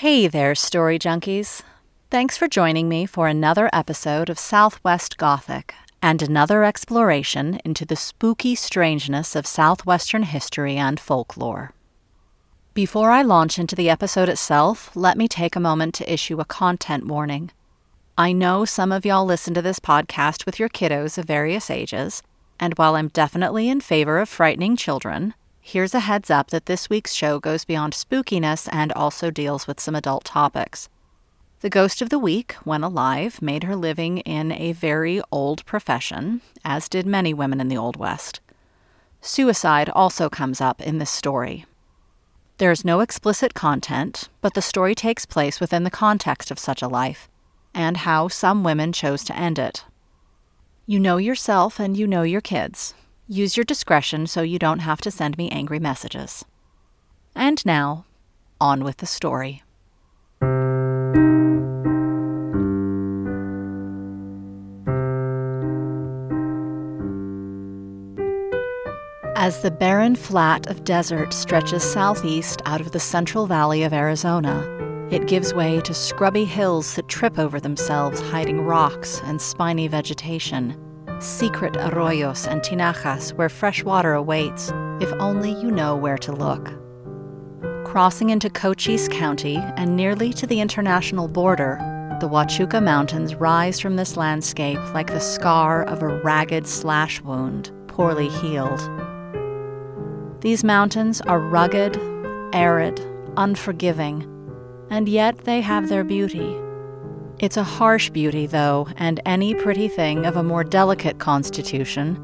Hey there, story junkies. Thanks for joining me for another episode of Southwest Gothic and another exploration into the spooky strangeness of Southwestern history and folklore. Before I launch into the episode itself, let me take a moment to issue a content warning. I know some of y'all listen to this podcast with your kiddos of various ages, and while I'm definitely in favor of frightening children, Here's a heads up that this week's show goes beyond spookiness and also deals with some adult topics. The ghost of the week, when alive, made her living in a very old profession, as did many women in the Old West. Suicide also comes up in this story. There is no explicit content, but the story takes place within the context of such a life, and how some women chose to end it. You know yourself and you know your kids, Use your discretion so you don't have to send me angry messages. And now, on with the story. As the barren flat of desert stretches southeast out of the central valley of Arizona, it gives way to scrubby hills that trip over themselves, hiding rocks and spiny vegetation secret arroyos and tinajas where fresh water awaits, if only you know where to look. Crossing into Cochise County and nearly to the international border, the Huachuca Mountains rise from this landscape like the scar of a ragged slash wound, poorly healed. These mountains are rugged, arid, unforgiving, and yet they have their beauty. It's a harsh beauty, though, and any pretty thing of a more delicate constitution,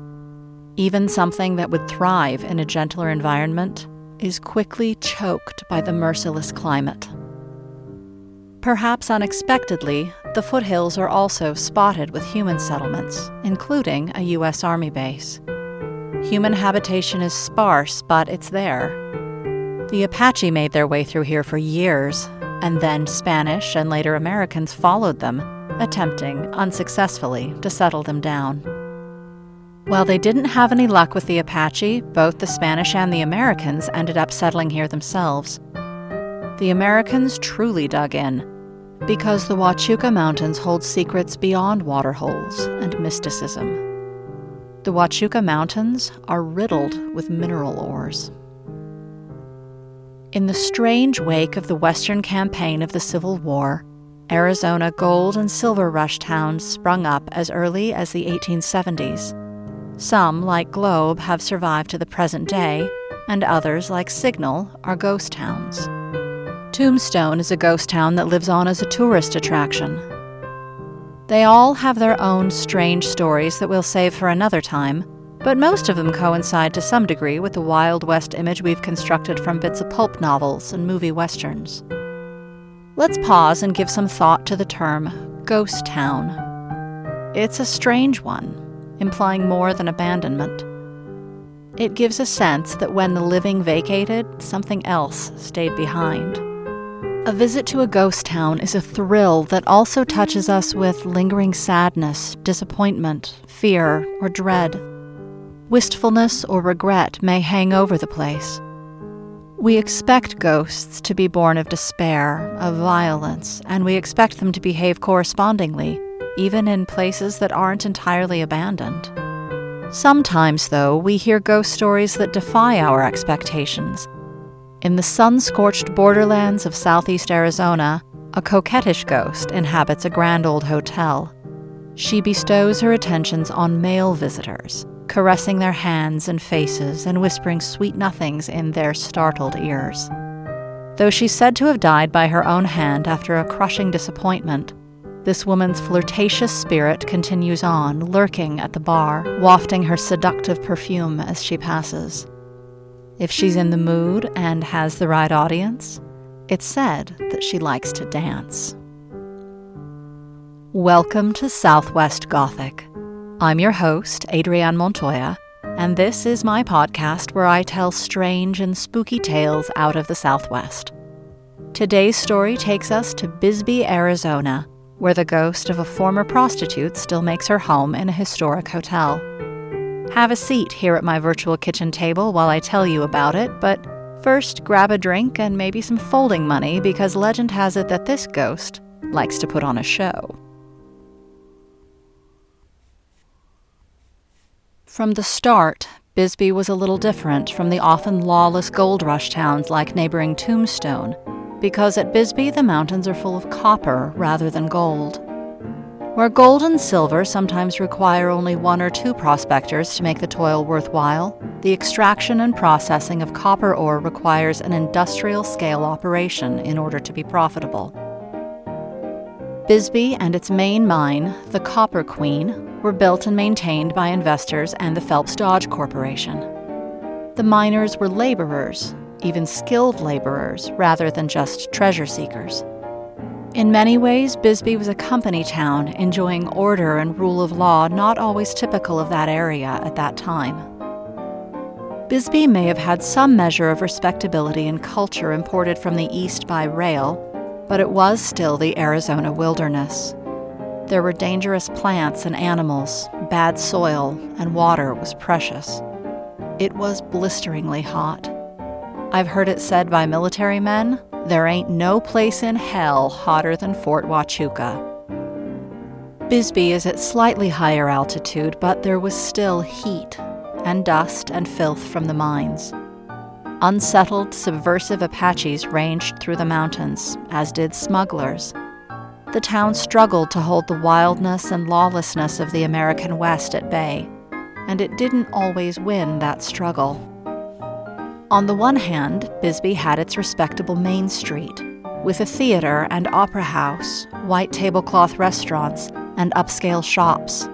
even something that would thrive in a gentler environment, is quickly choked by the merciless climate. Perhaps unexpectedly, the foothills are also spotted with human settlements, including a U.S. Army base. Human habitation is sparse, but it's there. The Apache made their way through here for years, and then Spanish and later Americans followed them, attempting, unsuccessfully, to settle them down. While they didn't have any luck with the Apache, both the Spanish and the Americans ended up settling here themselves. The Americans truly dug in, because the Huachuca Mountains hold secrets beyond waterholes and mysticism. The Huachuca Mountains are riddled with mineral ores. In the strange wake of the Western campaign of the Civil War, Arizona gold and silver rush towns sprung up as early as the 1870s. Some, like Globe, have survived to the present day, and others, like Signal, are ghost towns. Tombstone is a ghost town that lives on as a tourist attraction. They all have their own strange stories that we'll save for another time, but most of them coincide to some degree with the Wild West image we've constructed from bits of pulp novels and movie westerns. Let's pause and give some thought to the term ghost town. It's a strange one, implying more than abandonment. It gives a sense that when the living vacated, something else stayed behind. A visit to a ghost town is a thrill that also touches us with lingering sadness, disappointment, fear, or dread. Wistfulness or regret may hang over the place. We expect ghosts to be born of despair, of violence, and we expect them to behave correspondingly, even in places that aren't entirely abandoned. Sometimes, though, we hear ghost stories that defy our expectations. In the sun scorched borderlands of southeast Arizona, a coquettish ghost inhabits a grand old hotel. She bestows her attentions on male visitors caressing their hands and faces and whispering sweet nothings in their startled ears. Though she's said to have died by her own hand after a crushing disappointment, this woman's flirtatious spirit continues on, lurking at the bar, wafting her seductive perfume as she passes. If she's in the mood and has the right audience, it's said that she likes to dance. Welcome to Southwest Gothic. I'm your host, Adrienne Montoya, and this is my podcast where I tell strange and spooky tales out of the Southwest. Today's story takes us to Bisbee, Arizona, where the ghost of a former prostitute still makes her home in a historic hotel. Have a seat here at my virtual kitchen table while I tell you about it, but First, grab a drink and maybe some folding money because legend has it that this ghost likes to put on a show. From the start, Bisbee was a little different from the often lawless gold rush towns like neighboring Tombstone, because at Bisbee the mountains are full of copper rather than gold. Where gold and silver sometimes require only one or two prospectors to make the toil worthwhile, the extraction and processing of copper ore requires an industrial scale operation in order to be profitable. Bisbee and its main mine, the Copper Queen, were built and maintained by investors and the Phelps Dodge Corporation. The miners were laborers, even skilled laborers, rather than just treasure seekers. In many ways, Bisbee was a company town, enjoying order and rule of law not always typical of that area at that time. Bisbee may have had some measure of respectability and culture imported from the east by rail, but it was still the Arizona wilderness. There were dangerous plants and animals, bad soil, and water was precious. It was blisteringly hot. I've heard it said by military men there ain't no place in hell hotter than Fort Huachuca. Bisbee is at slightly higher altitude, but there was still heat and dust and filth from the mines. Unsettled, subversive Apaches ranged through the mountains, as did smugglers. The town struggled to hold the wildness and lawlessness of the American West at bay, and it didn't always win that struggle. On the one hand, Bisbee had its respectable Main Street, with a theater and opera house, white tablecloth restaurants, and upscale shops.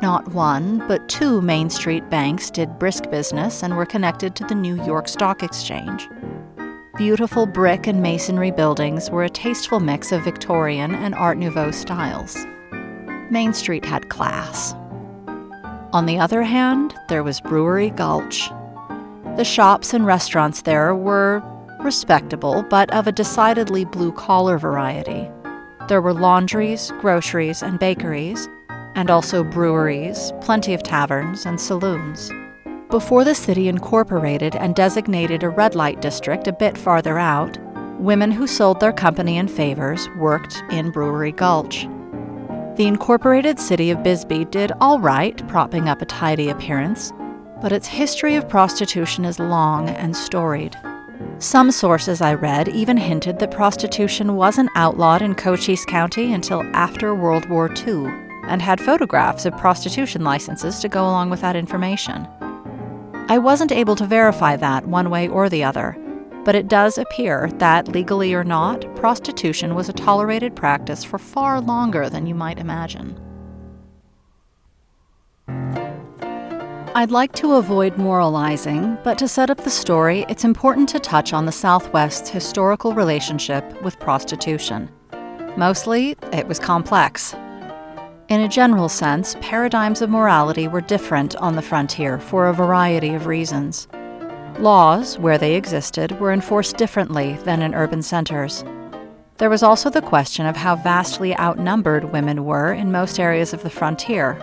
Not one, but two Main Street banks did brisk business and were connected to the New York Stock Exchange. Beautiful brick and masonry buildings were a tasteful mix of Victorian and Art Nouveau styles. Main Street had class. On the other hand, there was Brewery Gulch, the shops and restaurants there were respectable, but of a decidedly blue collar variety. There were laundries, groceries, and bakeries, and also breweries, plenty of taverns, and saloons. Before the city incorporated and designated a red light district a bit farther out, women who sold their company and favors worked in Brewery Gulch. The incorporated city of Bisbee did all right, propping up a tidy appearance, but its history of prostitution is long and storied. Some sources I read even hinted that prostitution wasn't outlawed in Cochise County until after World War II and had photographs of prostitution licenses to go along with that information. I wasn't able to verify that one way or the other, but it does appear that, legally or not, prostitution was a tolerated practice for far longer than you might imagine. I'd like to avoid moralizing, but to set up the story, it's important to touch on the Southwest's historical relationship with prostitution. Mostly, it was complex. In a general sense, paradigms of morality were different on the frontier for a variety of reasons. Laws, where they existed, were enforced differently than in urban centers. There was also the question of how vastly outnumbered women were in most areas of the frontier,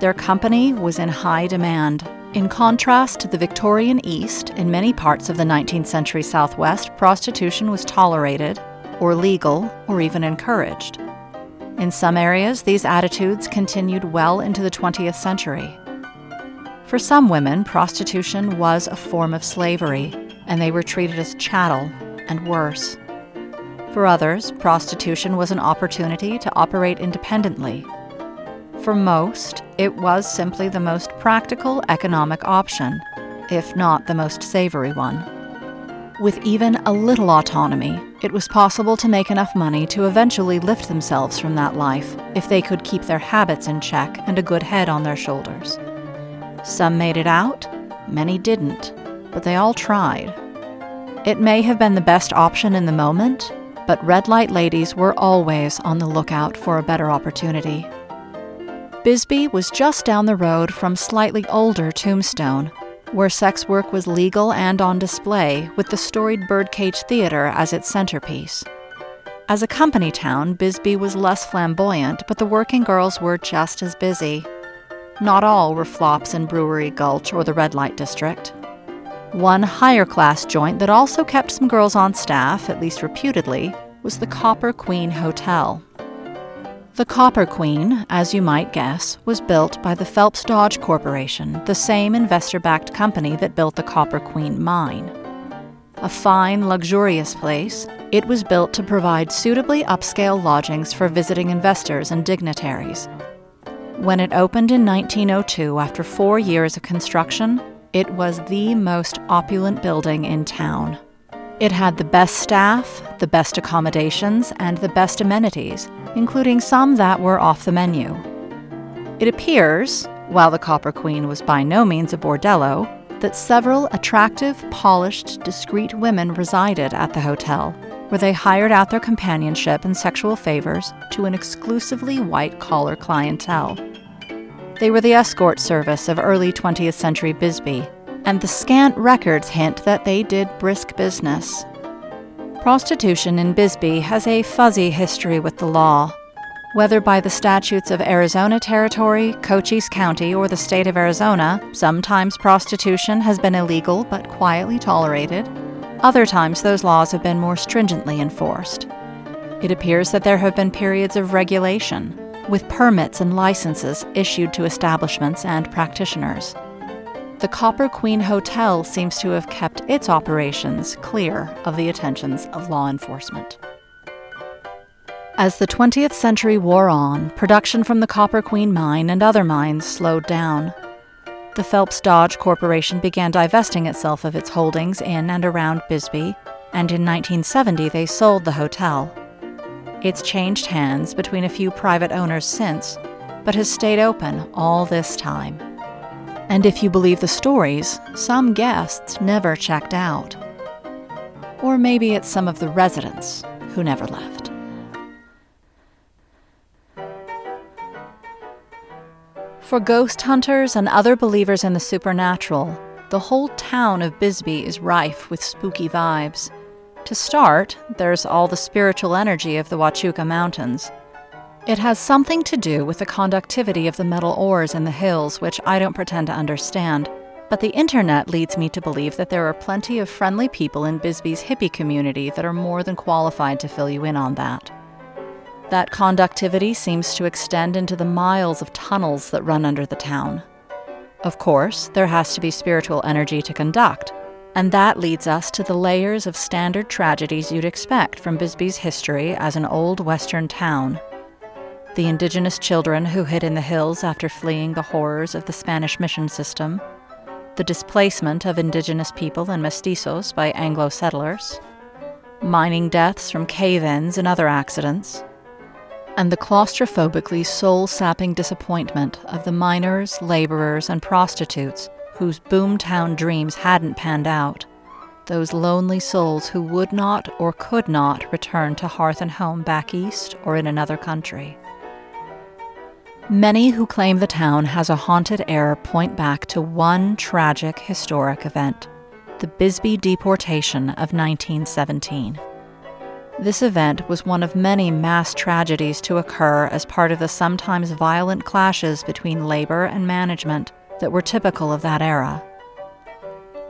their company was in high demand. In contrast to the Victorian East, in many parts of the 19th century Southwest, prostitution was tolerated, or legal, or even encouraged. In some areas, these attitudes continued well into the 20th century. For some women, prostitution was a form of slavery, and they were treated as chattel, and worse. For others, prostitution was an opportunity to operate independently for most, it was simply the most practical economic option, if not the most savory one. With even a little autonomy, it was possible to make enough money to eventually lift themselves from that life if they could keep their habits in check and a good head on their shoulders. Some made it out, many didn't, but they all tried. It may have been the best option in the moment, but red light ladies were always on the lookout for a better opportunity. Bisbee was just down the road from slightly older Tombstone, where sex work was legal and on display, with the storied Birdcage Theater as its centerpiece. As a company town, Bisbee was less flamboyant, but the working girls were just as busy. Not all were flops in Brewery Gulch or the Red Light District. One higher class joint that also kept some girls on staff, at least reputedly, was the Copper Queen Hotel. The Copper Queen, as you might guess, was built by the Phelps Dodge Corporation, the same investor backed company that built the Copper Queen mine. A fine, luxurious place, it was built to provide suitably upscale lodgings for visiting investors and dignitaries. When it opened in 1902 after four years of construction, it was the most opulent building in town. It had the best staff, the best accommodations, and the best amenities, including some that were off the menu. It appears, while the Copper Queen was by no means a bordello, that several attractive, polished, discreet women resided at the hotel, where they hired out their companionship and sexual favors to an exclusively white collar clientele. They were the escort service of early 20th century Bisbee, and the scant records hint that they did brisk business. Prostitution in Bisbee has a fuzzy history with the law. Whether by the statutes of Arizona Territory, Cochise County, or the state of Arizona, sometimes prostitution has been illegal but quietly tolerated. Other times, those laws have been more stringently enforced. It appears that there have been periods of regulation, with permits and licenses issued to establishments and practitioners. The Copper Queen Hotel seems to have kept its operations clear of the attentions of law enforcement. As the 20th century wore on, production from the Copper Queen mine and other mines slowed down. The Phelps Dodge Corporation began divesting itself of its holdings in and around Bisbee, and in 1970 they sold the hotel. It's changed hands between a few private owners since, but has stayed open all this time. And if you believe the stories, some guests never checked out. Or maybe it's some of the residents who never left. For ghost hunters and other believers in the supernatural, the whole town of Bisbee is rife with spooky vibes. To start, there's all the spiritual energy of the Huachuca Mountains. It has something to do with the conductivity of the metal ores in the hills, which I don't pretend to understand. But the internet leads me to believe that there are plenty of friendly people in Bisbee's hippie community that are more than qualified to fill you in on that. That conductivity seems to extend into the miles of tunnels that run under the town. Of course, there has to be spiritual energy to conduct, and that leads us to the layers of standard tragedies you'd expect from Bisbee's history as an old western town. The indigenous children who hid in the hills after fleeing the horrors of the Spanish mission system, the displacement of indigenous people and mestizos by Anglo settlers, mining deaths from cave ins and other accidents, and the claustrophobically soul sapping disappointment of the miners, laborers, and prostitutes whose boomtown dreams hadn't panned out, those lonely souls who would not or could not return to hearth and home back east or in another country. Many who claim the town has a haunted air point back to one tragic historic event the Bisbee deportation of 1917. This event was one of many mass tragedies to occur as part of the sometimes violent clashes between labor and management that were typical of that era.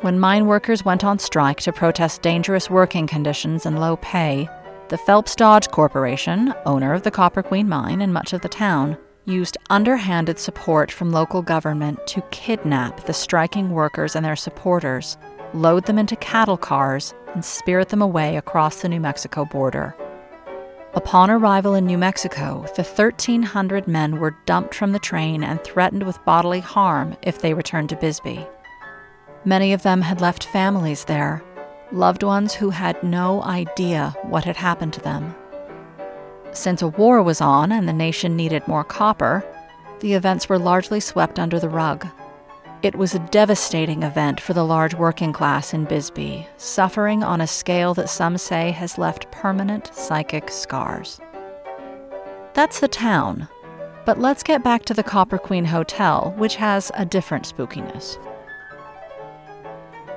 When mine workers went on strike to protest dangerous working conditions and low pay, the Phelps Dodge Corporation, owner of the Copper Queen mine and much of the town, used underhanded support from local government to kidnap the striking workers and their supporters, load them into cattle cars, and spirit them away across the New Mexico border. Upon arrival in New Mexico, the 1,300 men were dumped from the train and threatened with bodily harm if they returned to Bisbee. Many of them had left families there, loved ones who had no idea what had happened to them. Since a war was on and the nation needed more copper, the events were largely swept under the rug. It was a devastating event for the large working class in Bisbee, suffering on a scale that some say has left permanent psychic scars. That's the town, but let's get back to the Copper Queen Hotel, which has a different spookiness.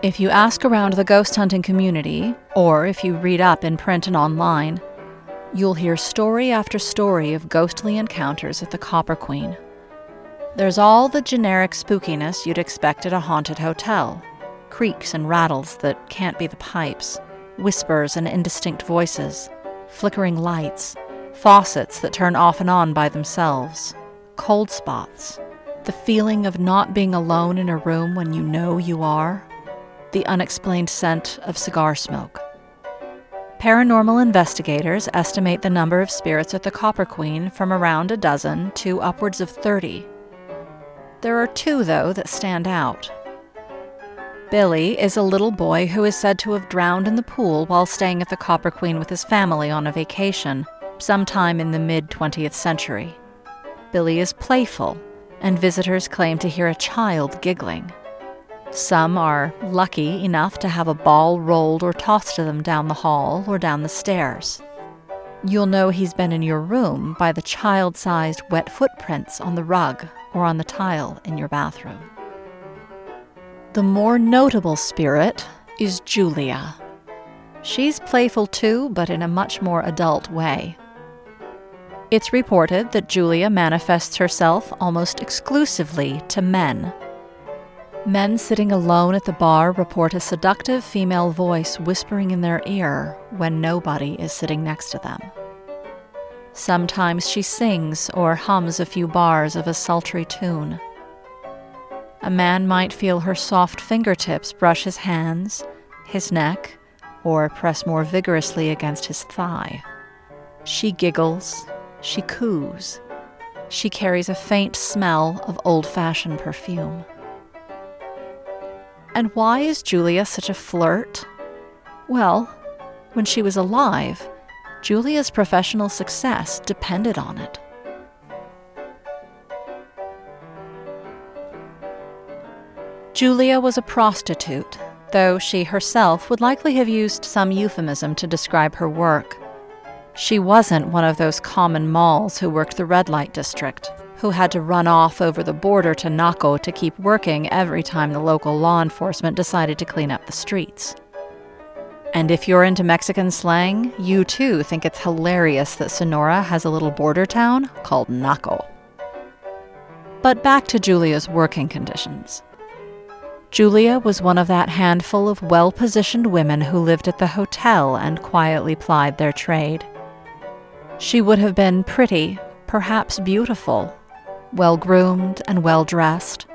If you ask around the ghost hunting community, or if you read up in print and online, you'll hear story after story of ghostly encounters at the Copper Queen. There's all the generic spookiness you'd expect at a haunted hotel creaks and rattles that can't be the pipes, whispers and indistinct voices, flickering lights, faucets that turn off and on by themselves, cold spots, the feeling of not being alone in a room when you know you are, the unexplained scent of cigar smoke. Paranormal investigators estimate the number of spirits at the Copper Queen from around a dozen to upwards of 30. There are two, though, that stand out. Billy is a little boy who is said to have drowned in the pool while staying at the Copper Queen with his family on a vacation, sometime in the mid 20th century. Billy is playful, and visitors claim to hear a child giggling. Some are lucky enough to have a ball rolled or tossed to them down the hall or down the stairs. You'll know he's been in your room by the child sized wet footprints on the rug or on the tile in your bathroom. The more notable spirit is Julia. She's playful too, but in a much more adult way. It's reported that Julia manifests herself almost exclusively to men Men sitting alone at the bar report a seductive female voice whispering in their ear when nobody is sitting next to them. Sometimes she sings or hums a few bars of a sultry tune. A man might feel her soft fingertips brush his hands, his neck, or press more vigorously against his thigh. She giggles, she coos, she carries a faint smell of old fashioned perfume. And why is Julia such a flirt? Well, when she was alive, Julia's professional success depended on it. Julia was a prostitute, though she herself would likely have used some euphemism to describe her work. She wasn't one of those common molls who worked the red light district who had to run off over the border to Naco to keep working every time the local law enforcement decided to clean up the streets. And if you're into Mexican slang, you too think it's hilarious that Sonora has a little border town called Naco. But back to Julia's working conditions. Julia was one of that handful of well positioned women who lived at the hotel and quietly plied their trade. She would have been pretty, perhaps beautiful, well groomed and well dressed.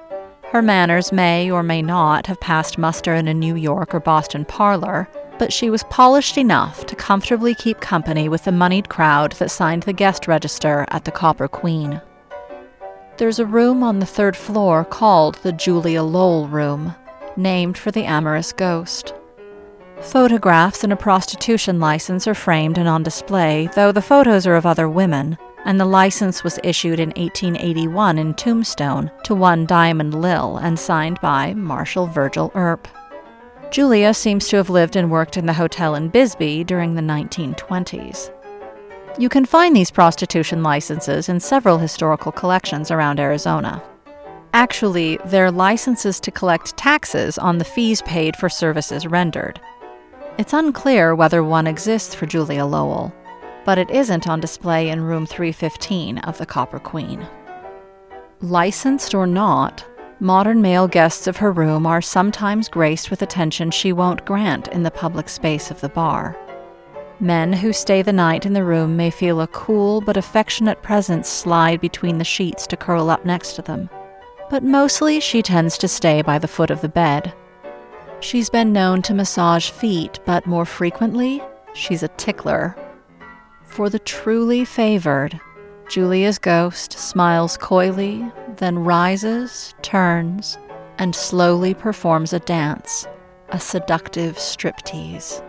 Her manners may or may not have passed muster in a New York or Boston parlor, but she was polished enough to comfortably keep company with the moneyed crowd that signed the guest register at the Copper Queen. There's a room on the third floor called the Julia Lowell Room, named for the amorous ghost. Photographs and a prostitution license are framed and on display, though the photos are of other women, and the license was issued in 1881 in Tombstone to one Diamond Lill and signed by Marshal Virgil Earp. Julia seems to have lived and worked in the hotel in Bisbee during the 1920s. You can find these prostitution licenses in several historical collections around Arizona. Actually, they're licenses to collect taxes on the fees paid for services rendered. It's unclear whether one exists for Julia Lowell but it isn't on display in room 315 of the Copper Queen. Licensed or not, modern male guests of her room are sometimes graced with attention she won't grant in the public space of the bar. Men who stay the night in the room may feel a cool but affectionate presence slide between the sheets to curl up next to them, but mostly she tends to stay by the foot of the bed. She's been known to massage feet, but more frequently, she's a tickler for the truly favored, Julia's ghost smiles coyly, then rises, turns, and slowly performs a dance, a seductive striptease.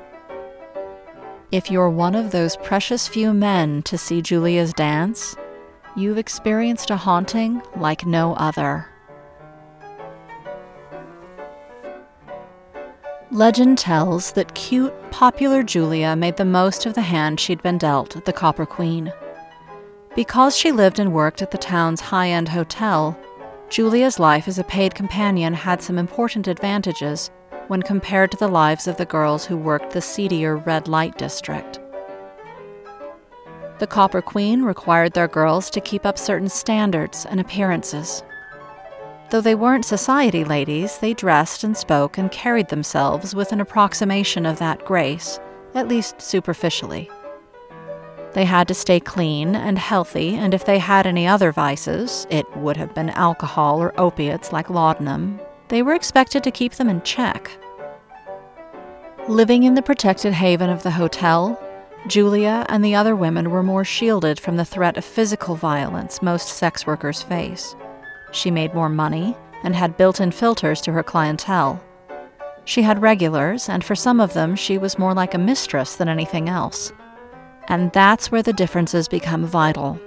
If you're one of those precious few men to see Julia's dance, you've experienced a haunting like no other. Legend tells that cute, popular Julia made the most of the hand she'd been dealt the Copper Queen. Because she lived and worked at the town's high end hotel, Julia's life as a paid companion had some important advantages when compared to the lives of the girls who worked the seedier red light district. The Copper Queen required their girls to keep up certain standards and appearances. Though they weren't society ladies, they dressed and spoke and carried themselves with an approximation of that grace, at least superficially. They had to stay clean and healthy, and if they had any other vices, it would have been alcohol or opiates like laudanum, they were expected to keep them in check. Living in the protected haven of the hotel, Julia and the other women were more shielded from the threat of physical violence most sex workers face. She made more money and had built in filters to her clientele. She had regulars, and for some of them, she was more like a mistress than anything else. And that's where the differences become vital.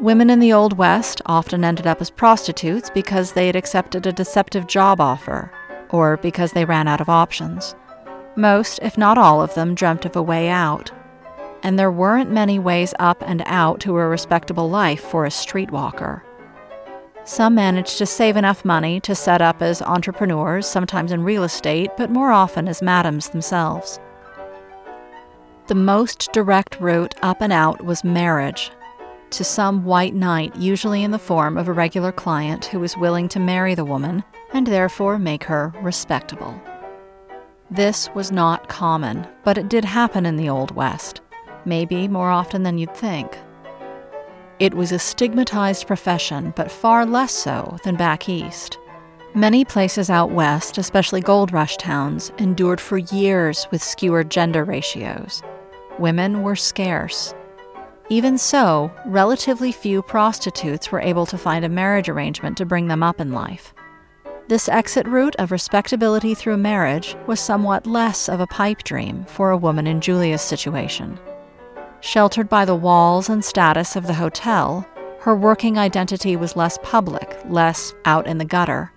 Women in the Old West often ended up as prostitutes because they had accepted a deceptive job offer, or because they ran out of options. Most, if not all of them, dreamt of a way out. And there weren't many ways up and out to a respectable life for a streetwalker. Some managed to save enough money to set up as entrepreneurs, sometimes in real estate, but more often as madams themselves. The most direct route up and out was marriage to some white knight, usually in the form of a regular client who was willing to marry the woman and therefore make her respectable. This was not common, but it did happen in the Old West, maybe more often than you'd think. It was a stigmatized profession, but far less so than back east. Many places out west, especially gold rush towns, endured for years with skewered gender ratios women were scarce. Even so, relatively few prostitutes were able to find a marriage arrangement to bring them up in life. This exit route of respectability through marriage was somewhat less of a pipe dream for a woman in Julia's situation. Sheltered by the walls and status of the hotel, her working identity was less public, less out in the gutter.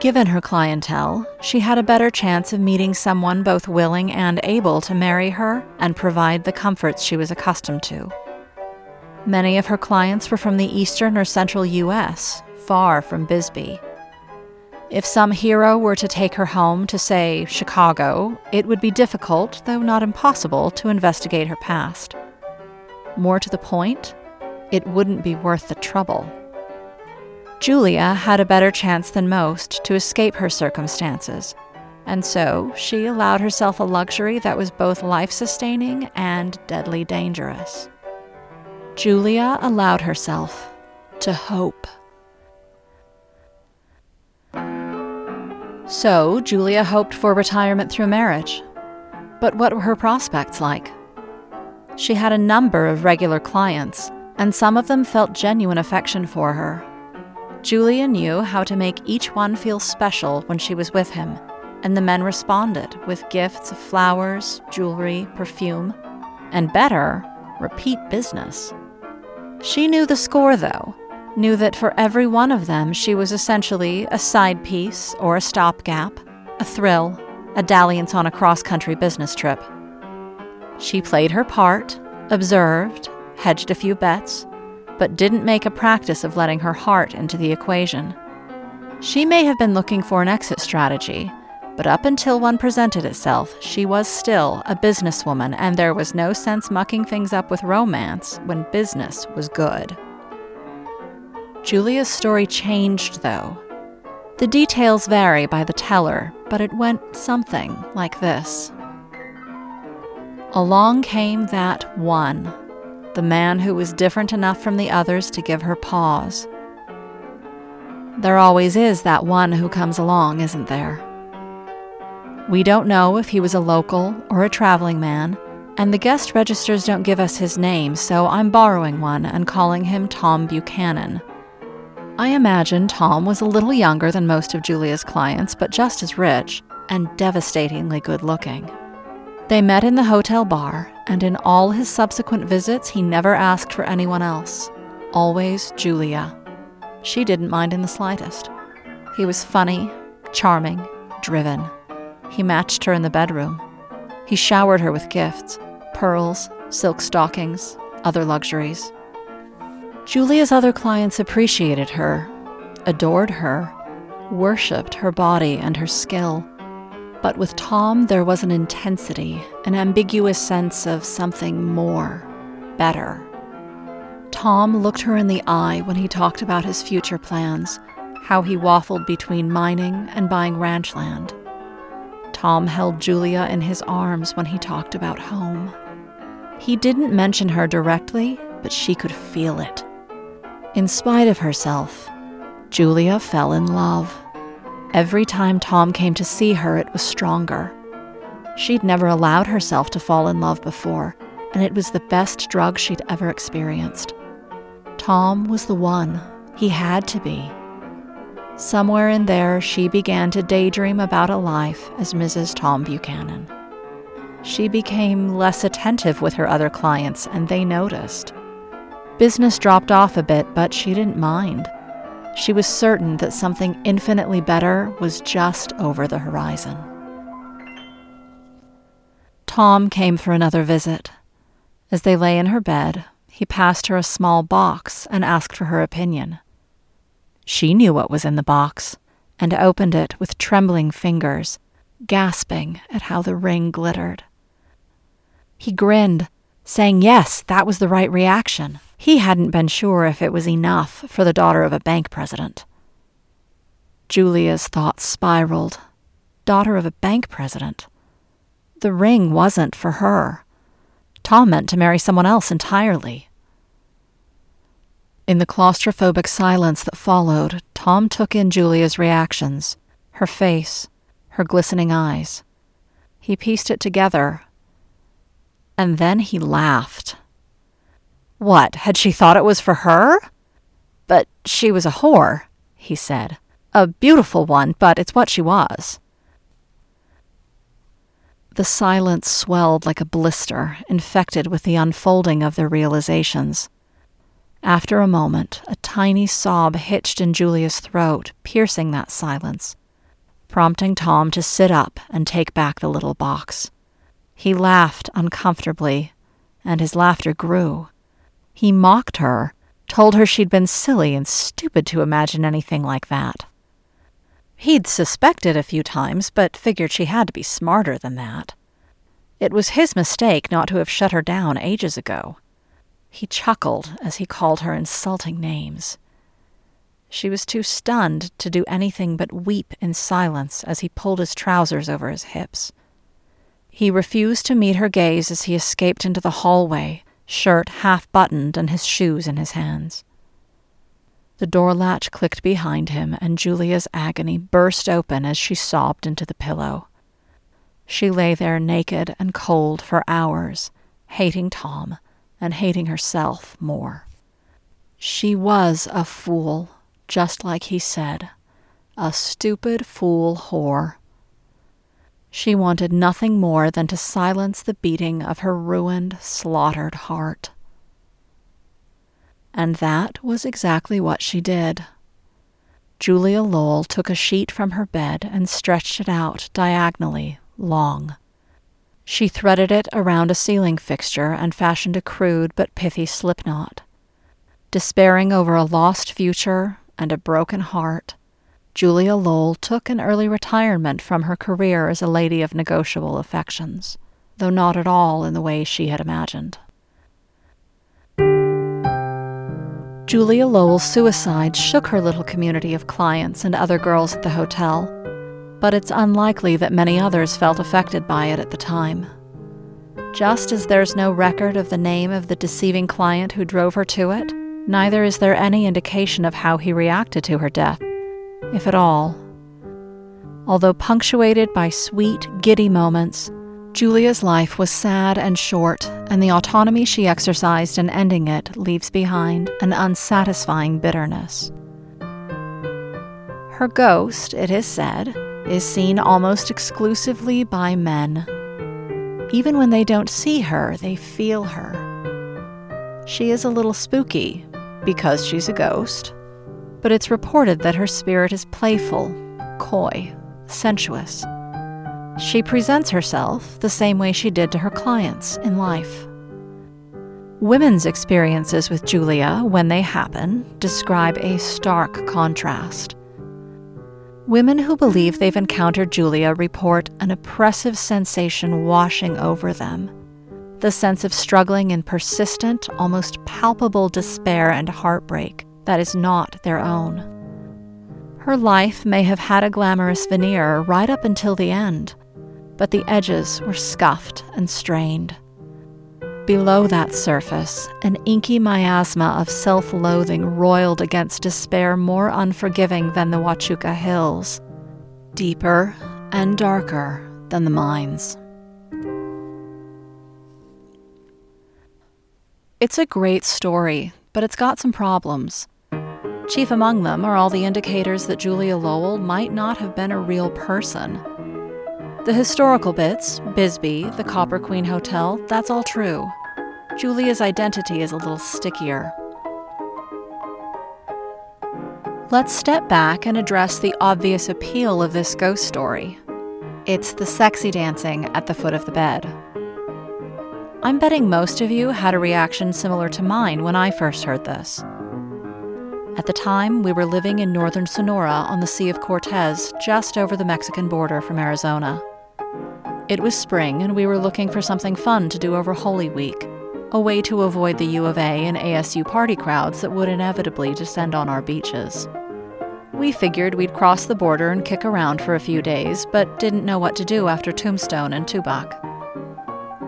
Given her clientele, she had a better chance of meeting someone both willing and able to marry her and provide the comforts she was accustomed to. Many of her clients were from the eastern or central U.S., far from Bisbee. If some hero were to take her home to, say, Chicago, it would be difficult, though not impossible, to investigate her past. More to the point, it wouldn't be worth the trouble. Julia had a better chance than most to escape her circumstances, and so she allowed herself a luxury that was both life sustaining and deadly dangerous. Julia allowed herself to hope. So, Julia hoped for retirement through marriage. But what were her prospects like? She had a number of regular clients, and some of them felt genuine affection for her Julia knew how to make each one feel special when she was with him, and the men responded with gifts of flowers, jewelry, perfume, and better, repeat business. She knew the score, though, knew that for every one of them she was essentially a side piece or a stopgap, a thrill, a dalliance on a cross country business trip. She played her part, observed, hedged a few bets, but didn't make a practice of letting her heart into the equation. She may have been looking for an exit strategy, but up until one presented itself, she was still a businesswoman, and there was no sense mucking things up with romance when business was good. Julia's story changed, though. The details vary by the teller, but it went something like this. Along came that one the man who was different enough from the others to give her pause. There always is that one who comes along, isn't there? We don't know if he was a local or a traveling man, and the guest registers don't give us his name, so I'm borrowing one and calling him Tom Buchanan. I imagine Tom was a little younger than most of Julia's clients, but just as rich and devastatingly good looking. They met in the hotel bar, and in all his subsequent visits, he never asked for anyone else. Always Julia. She didn't mind in the slightest. He was funny, charming, driven. He matched her in the bedroom. He showered her with gifts pearls, silk stockings, other luxuries. Julia's other clients appreciated her, adored her, worshipped her body and her skill. But with Tom, there was an intensity, an ambiguous sense of something more, better. Tom looked her in the eye when he talked about his future plans, how he waffled between mining and buying ranch land. Tom held Julia in his arms when he talked about home. He didn't mention her directly, but she could feel it. In spite of herself, Julia fell in love. Every time Tom came to see her, it was stronger. She'd never allowed herself to fall in love before, and it was the best drug she'd ever experienced. Tom was the one. He had to be. Somewhere in there, she began to daydream about a life as Mrs. Tom Buchanan. She became less attentive with her other clients, and they noticed. Business dropped off a bit, but she didn't mind. She was certain that something infinitely better was just over the horizon. Tom came for another visit. As they lay in her bed, he passed her a small box and asked for her opinion. She knew what was in the box and opened it with trembling fingers, gasping at how the ring glittered. He grinned, saying yes, that was the right reaction. He hadn't been sure if it was enough for the daughter of a bank president. Julia's thoughts spiraled. Daughter of a bank president. The ring wasn't for her. Tom meant to marry someone else entirely. In the claustrophobic silence that followed, Tom took in Julia's reactions her face, her glistening eyes. He pieced it together, and then he laughed. What, had she thought it was for her? But she was a whore, he said. A beautiful one, but it's what she was. The silence swelled like a blister, infected with the unfolding of their realizations. After a moment, a tiny sob hitched in Julia's throat, piercing that silence, prompting Tom to sit up and take back the little box. He laughed uncomfortably, and his laughter grew. He mocked her, told her she'd been silly and stupid to imagine anything like that. He'd suspected a few times, but figured she had to be smarter than that. It was his mistake not to have shut her down ages ago. He chuckled as he called her insulting names. She was too stunned to do anything but weep in silence as he pulled his trousers over his hips. He refused to meet her gaze as he escaped into the hallway, shirt half buttoned and his shoes in his hands. The door latch clicked behind him, and Julia's agony burst open as she sobbed into the pillow. She lay there naked and cold for hours, hating Tom and hating herself more. She was a fool, just like he said, a stupid fool whore. She wanted nothing more than to silence the beating of her ruined, slaughtered heart. And that was exactly what she did. Julia Lowell took a sheet from her bed and stretched it out diagonally, long. She threaded it around a ceiling fixture and fashioned a crude but pithy slipknot. Despairing over a lost future and a broken heart, Julia Lowell took an early retirement from her career as a lady of negotiable affections, though not at all in the way she had imagined. Julia Lowell's suicide shook her little community of clients and other girls at the hotel, but it's unlikely that many others felt affected by it at the time. Just as there's no record of the name of the deceiving client who drove her to it, neither is there any indication of how he reacted to her death if at all. Although punctuated by sweet, giddy moments, Julia's life was sad and short, and the autonomy she exercised in ending it leaves behind an unsatisfying bitterness. Her ghost, it is said, is seen almost exclusively by men. Even when they don't see her, they feel her. She is a little spooky because she's a ghost, but it's reported that her spirit is playful, coy, sensuous. She presents herself the same way she did to her clients in life. Women's experiences with Julia, when they happen, describe a stark contrast. Women who believe they've encountered Julia report an oppressive sensation washing over them the sense of struggling in persistent, almost palpable despair and heartbreak that is not their own. Her life may have had a glamorous veneer right up until the end, but the edges were scuffed and strained. Below that surface, an inky miasma of self loathing roiled against despair more unforgiving than the Huachuca Hills, deeper and darker than the mines. It's a great story, but it's got some problems. Chief among them are all the indicators that Julia Lowell might not have been a real person. The historical bits, Bisbee, the Copper Queen Hotel, that's all true. Julia's identity is a little stickier. Let's step back and address the obvious appeal of this ghost story. It's the sexy dancing at the foot of the bed. I'm betting most of you had a reaction similar to mine when I first heard this. At the time, we were living in northern Sonora on the Sea of Cortez, just over the Mexican border from Arizona. It was spring, and we were looking for something fun to do over Holy Week, a way to avoid the U of A and ASU party crowds that would inevitably descend on our beaches. We figured we'd cross the border and kick around for a few days, but didn't know what to do after Tombstone and Tubac.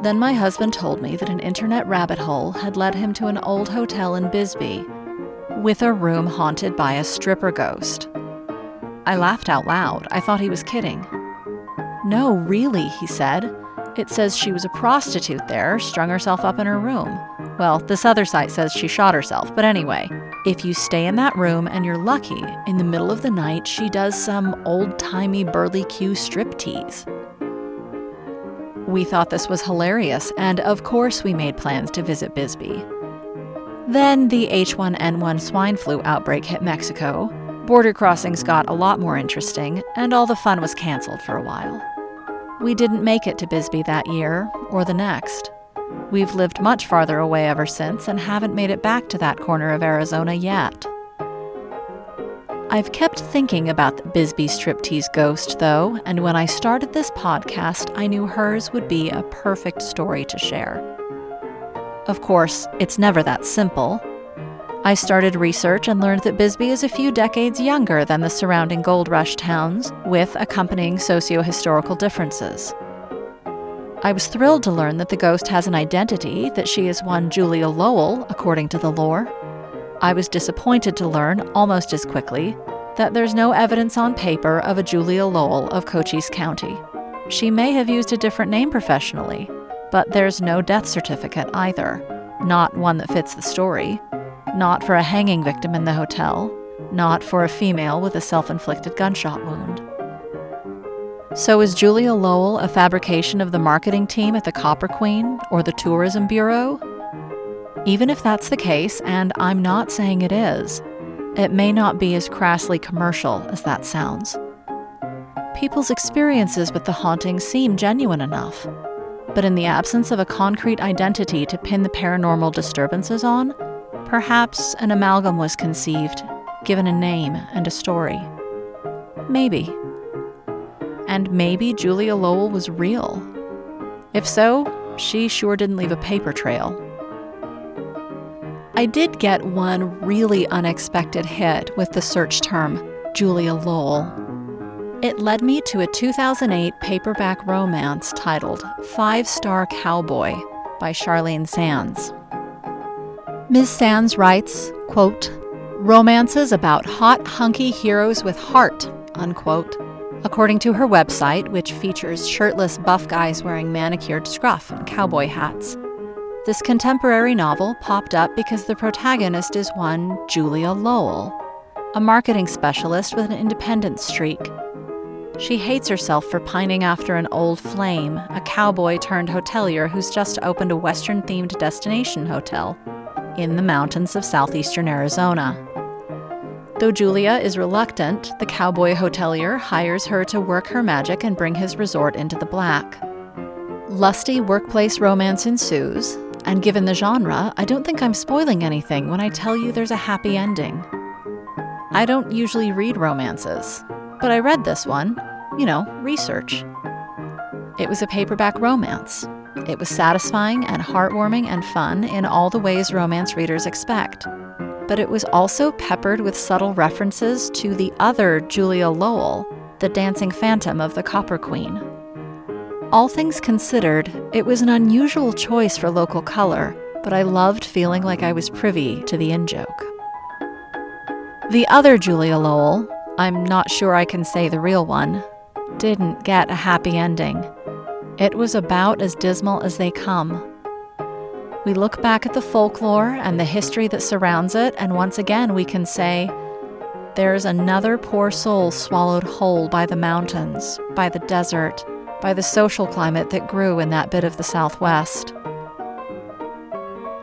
Then my husband told me that an internet rabbit hole had led him to an old hotel in Bisbee with a room haunted by a stripper ghost. I laughed out loud. I thought he was kidding. No, really, he said. It says she was a prostitute there, strung herself up in her room. Well, this other site says she shot herself, but anyway, if you stay in that room and you're lucky, in the middle of the night, she does some old timey burly Q striptease. We thought this was hilarious, and of course we made plans to visit Bisbee. Then the H1N1 swine flu outbreak hit Mexico, border crossings got a lot more interesting, and all the fun was canceled for a while. We didn't make it to Bisbee that year, or the next. We've lived much farther away ever since and haven't made it back to that corner of Arizona yet. I've kept thinking about the Bisbee striptease ghost, though, and when I started this podcast, I knew hers would be a perfect story to share. Of course, it's never that simple. I started research and learned that Bisbee is a few decades younger than the surrounding gold rush towns, with accompanying socio historical differences. I was thrilled to learn that the ghost has an identity, that she is one Julia Lowell, according to the lore. I was disappointed to learn, almost as quickly, that there's no evidence on paper of a Julia Lowell of Cochise County. She may have used a different name professionally, but there's no death certificate either. Not one that fits the story. Not for a hanging victim in the hotel. Not for a female with a self inflicted gunshot wound. So is Julia Lowell a fabrication of the marketing team at the Copper Queen or the Tourism Bureau? Even if that's the case, and I'm not saying it is, it may not be as crassly commercial as that sounds. People's experiences with the haunting seem genuine enough, but in the absence of a concrete identity to pin the paranormal disturbances on, perhaps an amalgam was conceived, given a name and a story. Maybe. And maybe Julia Lowell was real. If so, she sure didn't leave a paper trail. I did get one really unexpected hit with the search term Julia Lowell. It led me to a 2008 paperback romance titled Five Star Cowboy by Charlene Sands. Ms. Sands writes, quote, romances about hot, hunky heroes with heart, unquote, according to her website, which features shirtless buff guys wearing manicured scruff and cowboy hats. This contemporary novel popped up because the protagonist is one Julia Lowell, a marketing specialist with an independent streak. She hates herself for pining after an old flame, a cowboy turned hotelier who's just opened a Western themed destination hotel in the mountains of southeastern Arizona. Though Julia is reluctant, the cowboy hotelier hires her to work her magic and bring his resort into the black. Lusty workplace romance ensues, and given the genre, I don't think I'm spoiling anything when I tell you there's a happy ending. I don't usually read romances, but I read this one, you know, research. It was a paperback romance, It was satisfying and heartwarming and fun in all the ways romance readers expect. But it was also peppered with subtle references to the other Julia Lowell, the dancing phantom of the Copper Queen. All things considered, it was an unusual choice for local color, but I loved feeling like I was privy to the in joke. The other Julia Lowell, I'm not sure I can say the real one, didn't get a happy ending. It was about as dismal as they come. We look back at the folklore and the history that surrounds it, and once again we can say, there's another poor soul swallowed whole by the mountains, by the desert, by the social climate that grew in that bit of the Southwest.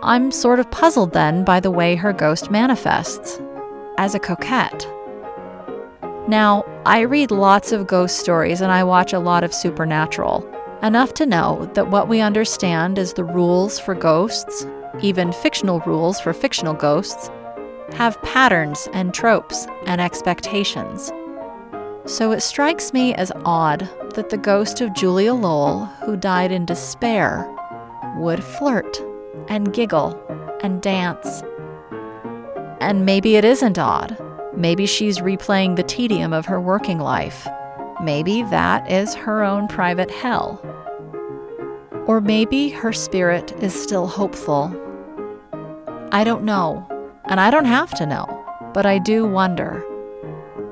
I'm sort of puzzled then by the way her ghost manifests as a coquette. Now, I read lots of ghost stories and I watch a lot of supernatural enough to know that what we understand as the rules for ghosts, even fictional rules for fictional ghosts, have patterns and tropes and expectations. So it strikes me as odd that the ghost of Julia Lowell, who died in despair, would flirt and giggle and dance. And maybe it isn't odd. Maybe she's replaying the tedium of her working life. Maybe that is her own private hell. Or maybe her spirit is still hopeful. I don't know, and I don't have to know, but I do wonder.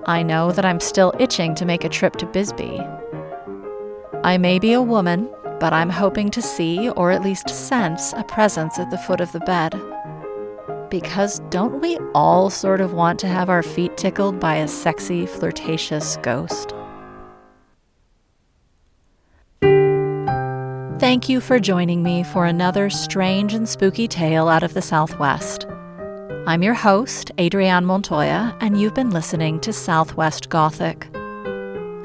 I know that I'm still itching to make a trip to Bisbee. I may be a woman, but I'm hoping to see or at least sense a presence at the foot of the bed. Because don't we all sort of want to have our feet tickled by a sexy, flirtatious ghost? Thank you for joining me for another strange and spooky tale out of the Southwest. I'm your host, Adrienne Montoya, and you've been listening to Southwest Gothic.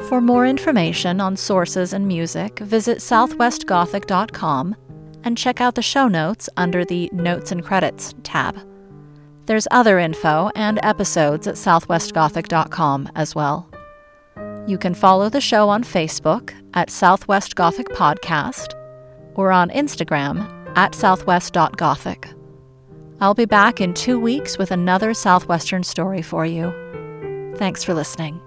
For more information on sources and music, visit southwestgothic.com and check out the show notes under the Notes and Credits tab. There's other info and episodes at southwestgothic.com as well. You can follow the show on Facebook at Southwest Gothic Podcast or on Instagram at southwest.gothic. I'll be back in two weeks with another Southwestern story for you. Thanks for listening.